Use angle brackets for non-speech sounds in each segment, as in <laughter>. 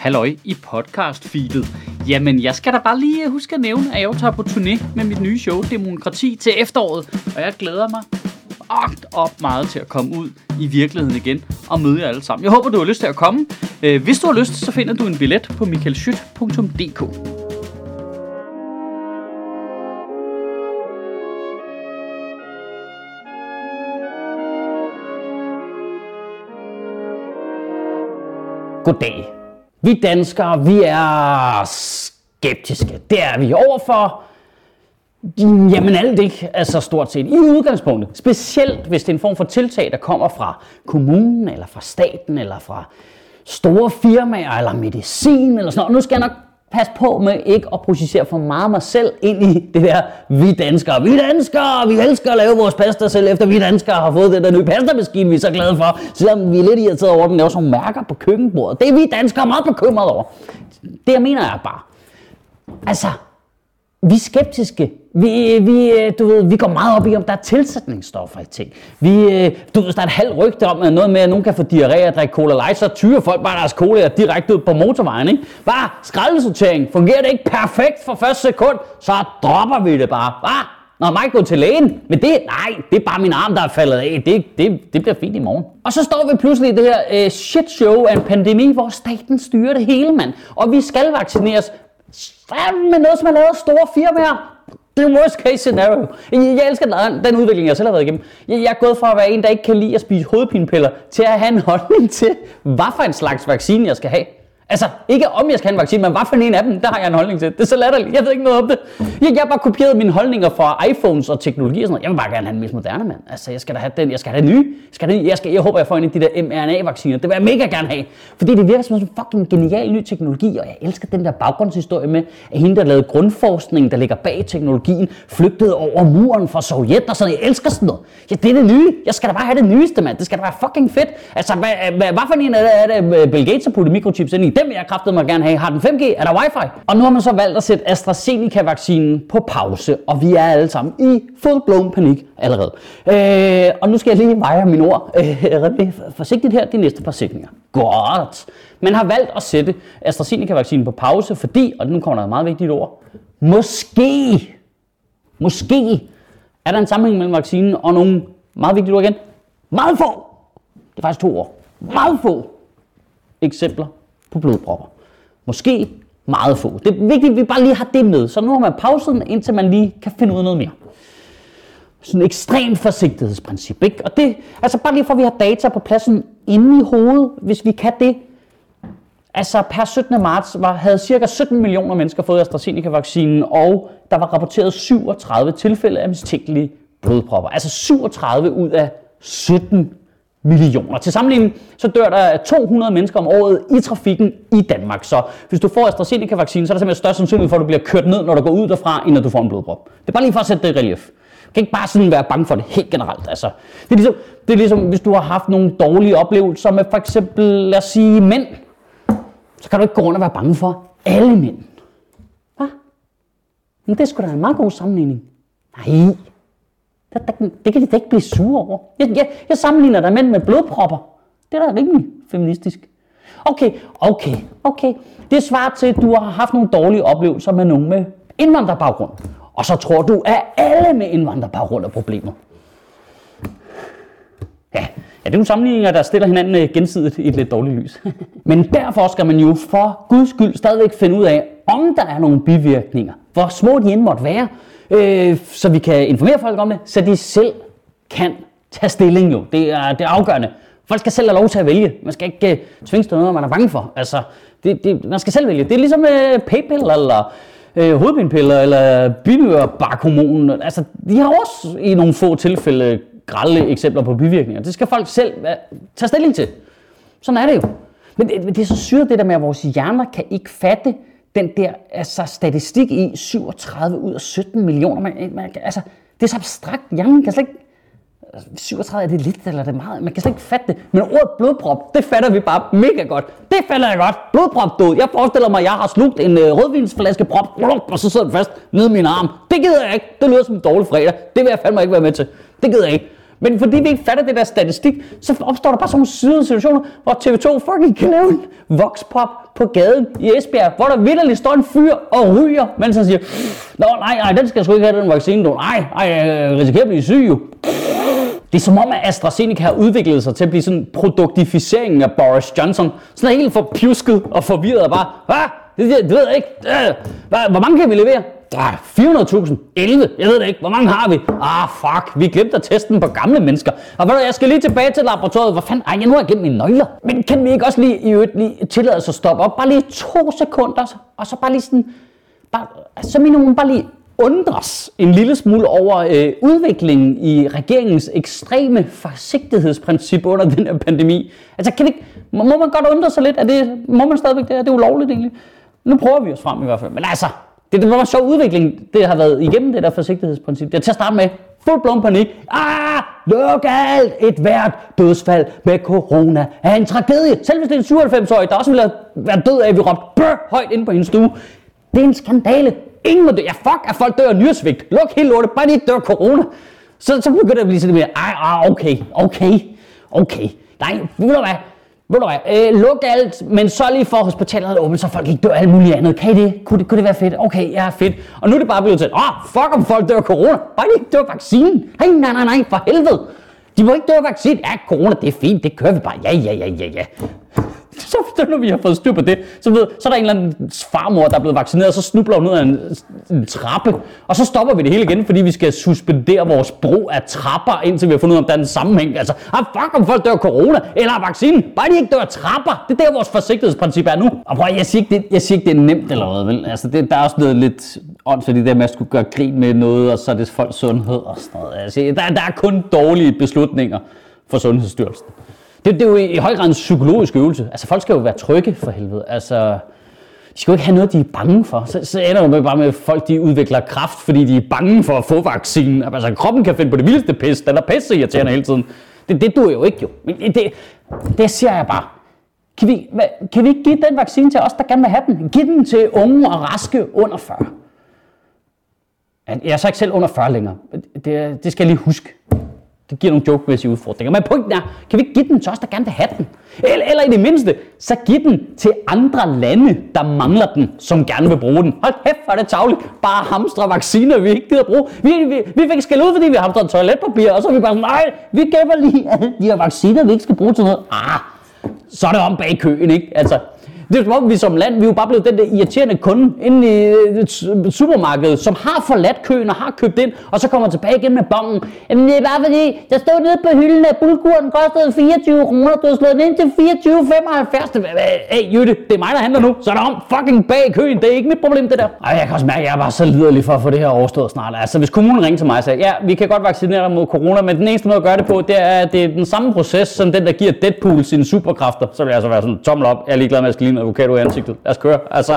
halløj i podcast-feedet. Jamen, jeg skal da bare lige øh, huske at nævne, at jeg tager på turné med mit nye show, Demokrati, til efteråret. Og jeg glæder mig agt op meget til at komme ud i virkeligheden igen og møde jer alle sammen. Jeg håber, du har lyst til at komme. Øh, hvis du har lyst, så finder du en billet på michaelschyt.dk. Goddag. Vi danskere, vi er skeptiske. Det er vi overfor. Jamen alt ikke, altså stort set i udgangspunktet. Specielt hvis det er en form for tiltag, der kommer fra kommunen, eller fra staten, eller fra store firmaer, eller medicin, eller sådan noget. Nu skal jeg nok pas på med ikke at projicere for meget mig selv ind i det der, vi danskere, vi danskere, vi elsker at lave vores pasta selv, efter vi danskere har fået den der nye pastamaskine, vi er så glade for, selvom vi er lidt irriteret over, at den laver sådan nogle mærker på køkkenbordet. Det er vi danskere meget bekymrede over. Det jeg mener er bare, altså, vi er skeptiske. Vi, øh, vi, øh, du ved, vi går meget op i, om der er tilsætningsstoffer i ting. Vi, øh, du ved, der er et halvt rygte om, at noget med, at nogen kan få diarré og drikke cola light, så tyrer folk bare deres cola direkte ud på motorvejen. Ikke? Bare skraldesortering. Fungerer det ikke perfekt for første sekund, så dropper vi det bare. Bare Nå, mig gå til lægen. Men det, nej, det er bare min arm, der er faldet af. Det, det, det bliver fint i morgen. Og så står vi pludselig i det her uh, shit show af en pandemi, hvor staten styrer det hele, mand. Og vi skal vaccineres med noget, som har lavet store firmaer. Det er worst case scenario. Jeg elsker den, den udvikling, jeg selv har været igennem. Jeg er gået fra at være en, der ikke kan lide at spise hovedpinepiller, til at have en holdning til, hvad for en slags vaccine jeg skal have. Altså, ikke om jeg skal have en vaccine, men hvad for en af dem, der har jeg en holdning til. Det er så latterligt. Jeg ved ikke noget om det. Jeg, jeg har bare kopieret mine holdninger fra iPhones og teknologi og sådan noget. Jeg vil bare gerne have den mest moderne, mand. Altså, jeg skal da have den. Jeg skal have den nye. Jeg, skal have den, jeg, skal, jeg håber, jeg får en af de der mRNA-vacciner. Det vil jeg mega gerne have. Fordi det virker som en fucking genial ny teknologi, og jeg elsker den der baggrundshistorie med, at hende, der lavede grundforskning, der ligger bag teknologien, flygtede over muren fra Sovjet og sådan Jeg elsker sådan noget. Ja, det er det nye. Jeg skal da bare have det nyeste, mand. Det skal da være fucking fedt. Altså, hvad, hvad, hvad for en er det, er det øh, Bill Gates har puttet mikrochips ind i? Den vil jeg kraftet mig gerne have. Har den 5G? Er der wifi? Og nu har man så valgt at sætte AstraZeneca-vaccinen på pause, og vi er alle sammen i full-blown panik allerede. Øh, og nu skal jeg lige veje mine ord øh, forsigtigt her de næste par sætninger. Godt. Man har valgt at sætte AstraZeneca-vaccinen på pause, fordi, og nu kommer der et meget vigtigt ord, måske, måske er der en sammenhæng mellem vaccinen og nogle meget vigtige ord igen. Meget få. Det er faktisk to ord. Meget få eksempler på blodpropper. Måske meget få. Det er vigtigt, at vi bare lige har det med. Så nu har man pauset indtil man lige kan finde ud af noget mere. Sådan et ekstremt forsigtighedsprincip. Ikke? Og det, altså bare lige for at vi har data på pladsen inde i hovedet, hvis vi kan det. Altså per 17. marts var, havde cirka 17 millioner mennesker fået AstraZeneca-vaccinen, og der var rapporteret 37 tilfælde af mistænkelige blodpropper. Altså 37 ud af 17 millioner. Til sammenligning så dør der 200 mennesker om året i trafikken i Danmark. Så hvis du får AstraZeneca-vaccinen, så er der simpelthen større sandsynlighed for, at du bliver kørt ned, når du går ud derfra, end at du får en blodprop. Det er bare lige for at sætte det i relief. Du kan ikke bare sådan være bange for det helt generelt. Altså, det, er ligesom, det er ligesom, hvis du har haft nogle dårlige oplevelser med for eksempel, lad os sige, mænd. Så kan du ikke gå rundt og være bange for alle mænd. Hvad? Men det skulle da en meget god sammenligning. Nej, det, det, det kan de da ikke blive sure over. Jeg, jeg, jeg sammenligner dig mænd med blodpropper. Det er da rimelig feministisk. Okay, okay, okay. Det svarer til, at du har haft nogle dårlige oplevelser med nogen med indvandrerbaggrund. Og så tror du, at alle med indvandrerbaggrund er problemer. Ja, ja, det er nogle sammenligninger, der stiller hinanden øh, gensidigt i et lidt dårligt lys. <laughs> Men derfor skal man jo for guds skyld stadigvæk finde ud af, om der er nogle bivirkninger. Hvor små de end måtte være, øh, så vi kan informere folk om det, så de selv kan tage stilling jo. Det er, det er afgørende. Folk skal selv have lov til at vælge. Man skal ikke øh, tvinges til noget, man er bange for. Altså, det, det, man skal selv vælge. Det er ligesom øh, PayPal eller øh, hovedpinepiller eller binyrbarkhormon. Altså, de har også i nogle få tilfælde grælde eksempler på bivirkninger. Det skal folk selv øh, tage stilling til. Sådan er det jo. Men det, men det er så syret det der med, at vores hjerner kan ikke fatte, den der altså, statistik i 37 ud af 17 millioner. Man, man, altså, det er så abstrakt. Hjernen kan slet ikke... 37 er det lidt, eller er det meget? Man kan slet ikke fatte det. Men ordet blodprop, det fatter vi bare mega godt. Det fatter jeg godt. Blodprop, du. Jeg forestiller mig, at jeg har slugt en øh, rødvinsflaske prop, og så sidder den fast nede i min arm. Det gider jeg ikke. Det lyder som en dårlig fredag. Det vil jeg fandme ikke være med til. Det gider jeg ikke. Men fordi vi ikke fatter det der statistik, så opstår der bare sådan nogle side situationer, hvor TV2 fucking kan lave en voxpop på gaden i Esbjerg, hvor der vidderligt står en fyr og ryger, mens han siger, Nå, nej, nej, den skal jeg sgu ikke have, den vaccine, du. Nej, nej, jeg risikerer at blive syg, jo. Det er som om, at AstraZeneca har udviklet sig til at blive sådan produktificeringen af Boris Johnson. Sådan helt for pjusket og forvirret og bare, hvad? Det, det, det ved jeg ikke. Øh, hvor mange kan vi levere? Ah, 400.000. 11. Jeg ved det ikke. Hvor mange har vi? Ah, fuck. Vi glemte at teste den på gamle mennesker. Og ved du, jeg skal lige tilbage til laboratoriet. Hvor fanden? Ej, jeg nu har jeg glemt mine nøgler. Men kan vi ikke også lige i øvrigt lige tillade os at stoppe op? Bare lige to sekunder. Og så bare lige sådan... Bare, så minimum bare lige undres en lille smule over øh, udviklingen i regeringens ekstreme forsigtighedsprincip under den her pandemi. Altså, kan vi ikke, må man godt undre sig lidt? Er det, må man stadigvæk det? Er det ulovligt egentlig? Nu prøver vi os frem i hvert fald. Men altså, det, det var så sjov udvikling, det har været igennem det der forsigtighedsprincip. Det er til at starte med fuld blown panik. Ah, luk alt! Et hvert dødsfald med corona er en tragedie. Selv hvis det er en 97-årig, der også ville være død af, at vi råbte bør højt ind på hendes stue. Det er en skandale. Ingen må dø. Ja, fuck, at folk dør af nyresvigt. Luk helt lortet. Bare de ikke dør af corona. Så, så begynder det ligesom at blive sådan mere, ah, okay, okay, okay. Nej, ved du hvad? Ved du hvad, øh, luk alt, men så lige for hospitalet er åbent, så folk ikke dør alt muligt andet. Kan I det? Kunne, det? kunne det være fedt? Okay, ja, fedt. Og nu er det bare blevet til, åh, fuck om folk dør af corona. Bare de ikke dør af vaccinen. Nej, nej, nej, nej, for helvede. De må ikke dø af vaccinen. Ja, corona, det er fint, det kører vi bare. Ja, ja, ja, ja, ja <laughs> så, når vi har fået styr på det, så, ved, så er der en eller anden farmor, der er blevet vaccineret, og så snubler hun ned ad en, en trappe, og så stopper vi det hele igen, fordi vi skal suspendere vores brug af trapper, indtil vi har fundet ud af, om der er en sammenhæng. Altså, ah, fuck om folk dør af corona, eller af vaccinen, bare de ikke dør af trapper. Det er der, vores forsigtighedsprincip er nu. Og prøv, jeg siger ikke, det, jeg siger ikke, det er nemt eller hvad, vel? Altså, det, der er også noget lidt åndssvagt i det med at skulle gøre grin med noget, og så er det folks sundhed og sådan noget. Altså, der, der er kun dårlige beslutninger for Sundhedsstyrelsen. Det, det er jo i høj grad en psykologisk øvelse. Altså folk skal jo være trygge for helvede. Altså, de skal jo ikke have noget, de er bange for. Så, så ender det bare med, at folk de udvikler kraft, fordi de er bange for at få vaccinen. Altså kroppen kan finde på det vildeste pis. Den er pisse irriterende hele tiden. Det, det duer jo ikke jo. Men det, det siger jeg bare. Kan vi, kan vi ikke give den vaccine til os, der gerne vil have den? Giv den til unge og raske under 40. Jeg er så ikke selv under 40 længere. Det, det skal jeg lige huske. Det giver nogle jokemæssige udfordringer. Men pointen er, kan vi ikke give den til os, der gerne vil have den? Eller, eller i det mindste, så giv den til andre lande, der mangler den, som gerne vil bruge den. Hold kæft, hvor er det tavligt. Bare hamstre vacciner, vi ikke gider bruge. Vi, vi, vi fik skæld ud, fordi vi hamstrede toiletpapir, og så er vi bare nej, vi gemmer lige alle de her vacciner, vi ikke skal bruge til noget. Ah, så er det om bag køen, ikke? Altså, det er som om vi som land, vi er jo bare blevet den der irriterende kunde inde i øh, supermarkedet, som har forladt køen og har købt ind, og så kommer tilbage igen med bongen. Jamen det er bare fordi, der stod nede på hylden, at bulguren kostede 24 kroner, du har slået den ind til 24,75. Hey Jytte, det er mig, der handler nu, så er der om fucking bag køen, det er ikke mit problem det der. Ej, jeg kan også mærke, at jeg er bare så liderlig for at få det her overstået snart. Altså hvis kommunen ringer til mig og siger, ja, vi kan godt vaccinere dig mod corona, men den eneste måde at gøre det på, det er, at det er den samme proces, som den, der giver Deadpool sine superkræfter. Så vil jeg altså være sådan, tommel op, jeg er ligeglad med, at jeg skal avocado i ansigtet. Lad os køre. Altså,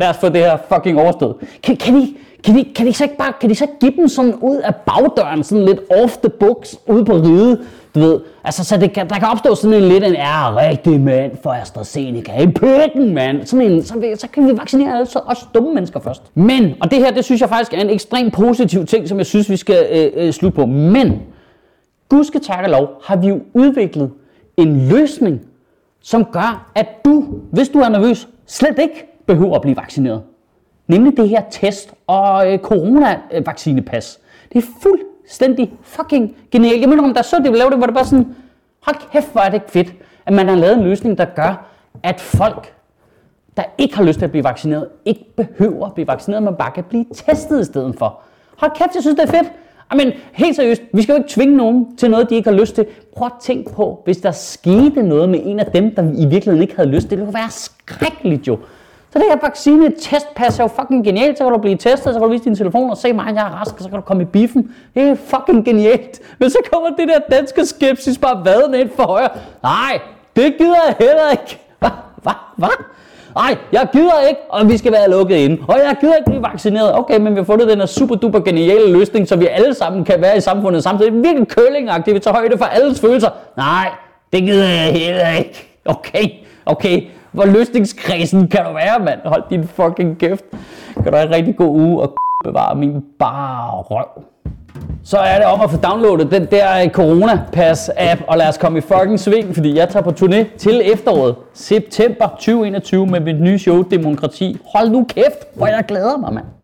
lad os få det her fucking overstået. Kan, kan, I, kan, de, kan, de så ikke bare, kan de så give dem sådan ud af bagdøren, sådan lidt off the books, ude på ride, du ved, altså så det kan, der kan opstå sådan en lidt en er rigtig mand for AstraZeneca, i pøtten mand, sådan en, så, så kan vi vaccinere alle så også dumme mennesker først. Men, og det her, det synes jeg faktisk er en ekstremt positiv ting, som jeg synes, vi skal øh, øh, slutte på, men, gudske tak og lov, har vi jo udviklet en løsning som gør, at du, hvis du er nervøs, slet ikke behøver at blive vaccineret. Nemlig det her test- og øh, coronavaccinepas. Det er fuldstændig fucking genialt. Jeg mener, om der så, det vi lavede det, var det bare sådan, hold kæft, hvor er det ikke fedt, at man har lavet en løsning, der gør, at folk, der ikke har lyst til at blive vaccineret, ikke behøver at blive vaccineret, men bare kan blive testet i stedet for. Hold kæft, jeg synes, det er fedt. Ah, men helt seriøst, vi skal jo ikke tvinge nogen til noget, de ikke har lyst til. Prøv at tænk på, hvis der skete noget med en af dem, der i virkeligheden ikke havde lyst til det. Det kunne være skrækkeligt jo. Så det her vaccine testpas er jo fucking genialt. Så kan du blive testet, så kan du vise din telefon og se mig, jeg er rask, og så kan du komme i biffen. Det er fucking genialt. Men så kommer det der danske skepsis bare vaden ind for højre. Nej, det gider jeg heller ikke. Hvad? Hvad? Hvad? Nej, jeg gider ikke, og vi skal være lukket inde. Og jeg gider ikke blive vaccineret. Okay, men vi har fundet den her super duper geniale løsning, så vi alle sammen kan være i samfundet samtidig. Det er virkelig kølingagtigt. Vi tager højde for alles følelser. Nej, det gider jeg heller ikke. Okay, okay. Hvor løsningskredsen kan du være, mand? Hold din fucking kæft. Kan du have en rigtig god uge og bevare min bare røv så er det om at få downloadet den der øh, Corona-pass-app, og lad os komme i fucking sving, fordi jeg tager på turné til efteråret, september 2021, med mit nye show, Demokrati. Hold nu kæft, hvor jeg glæder mig, mand.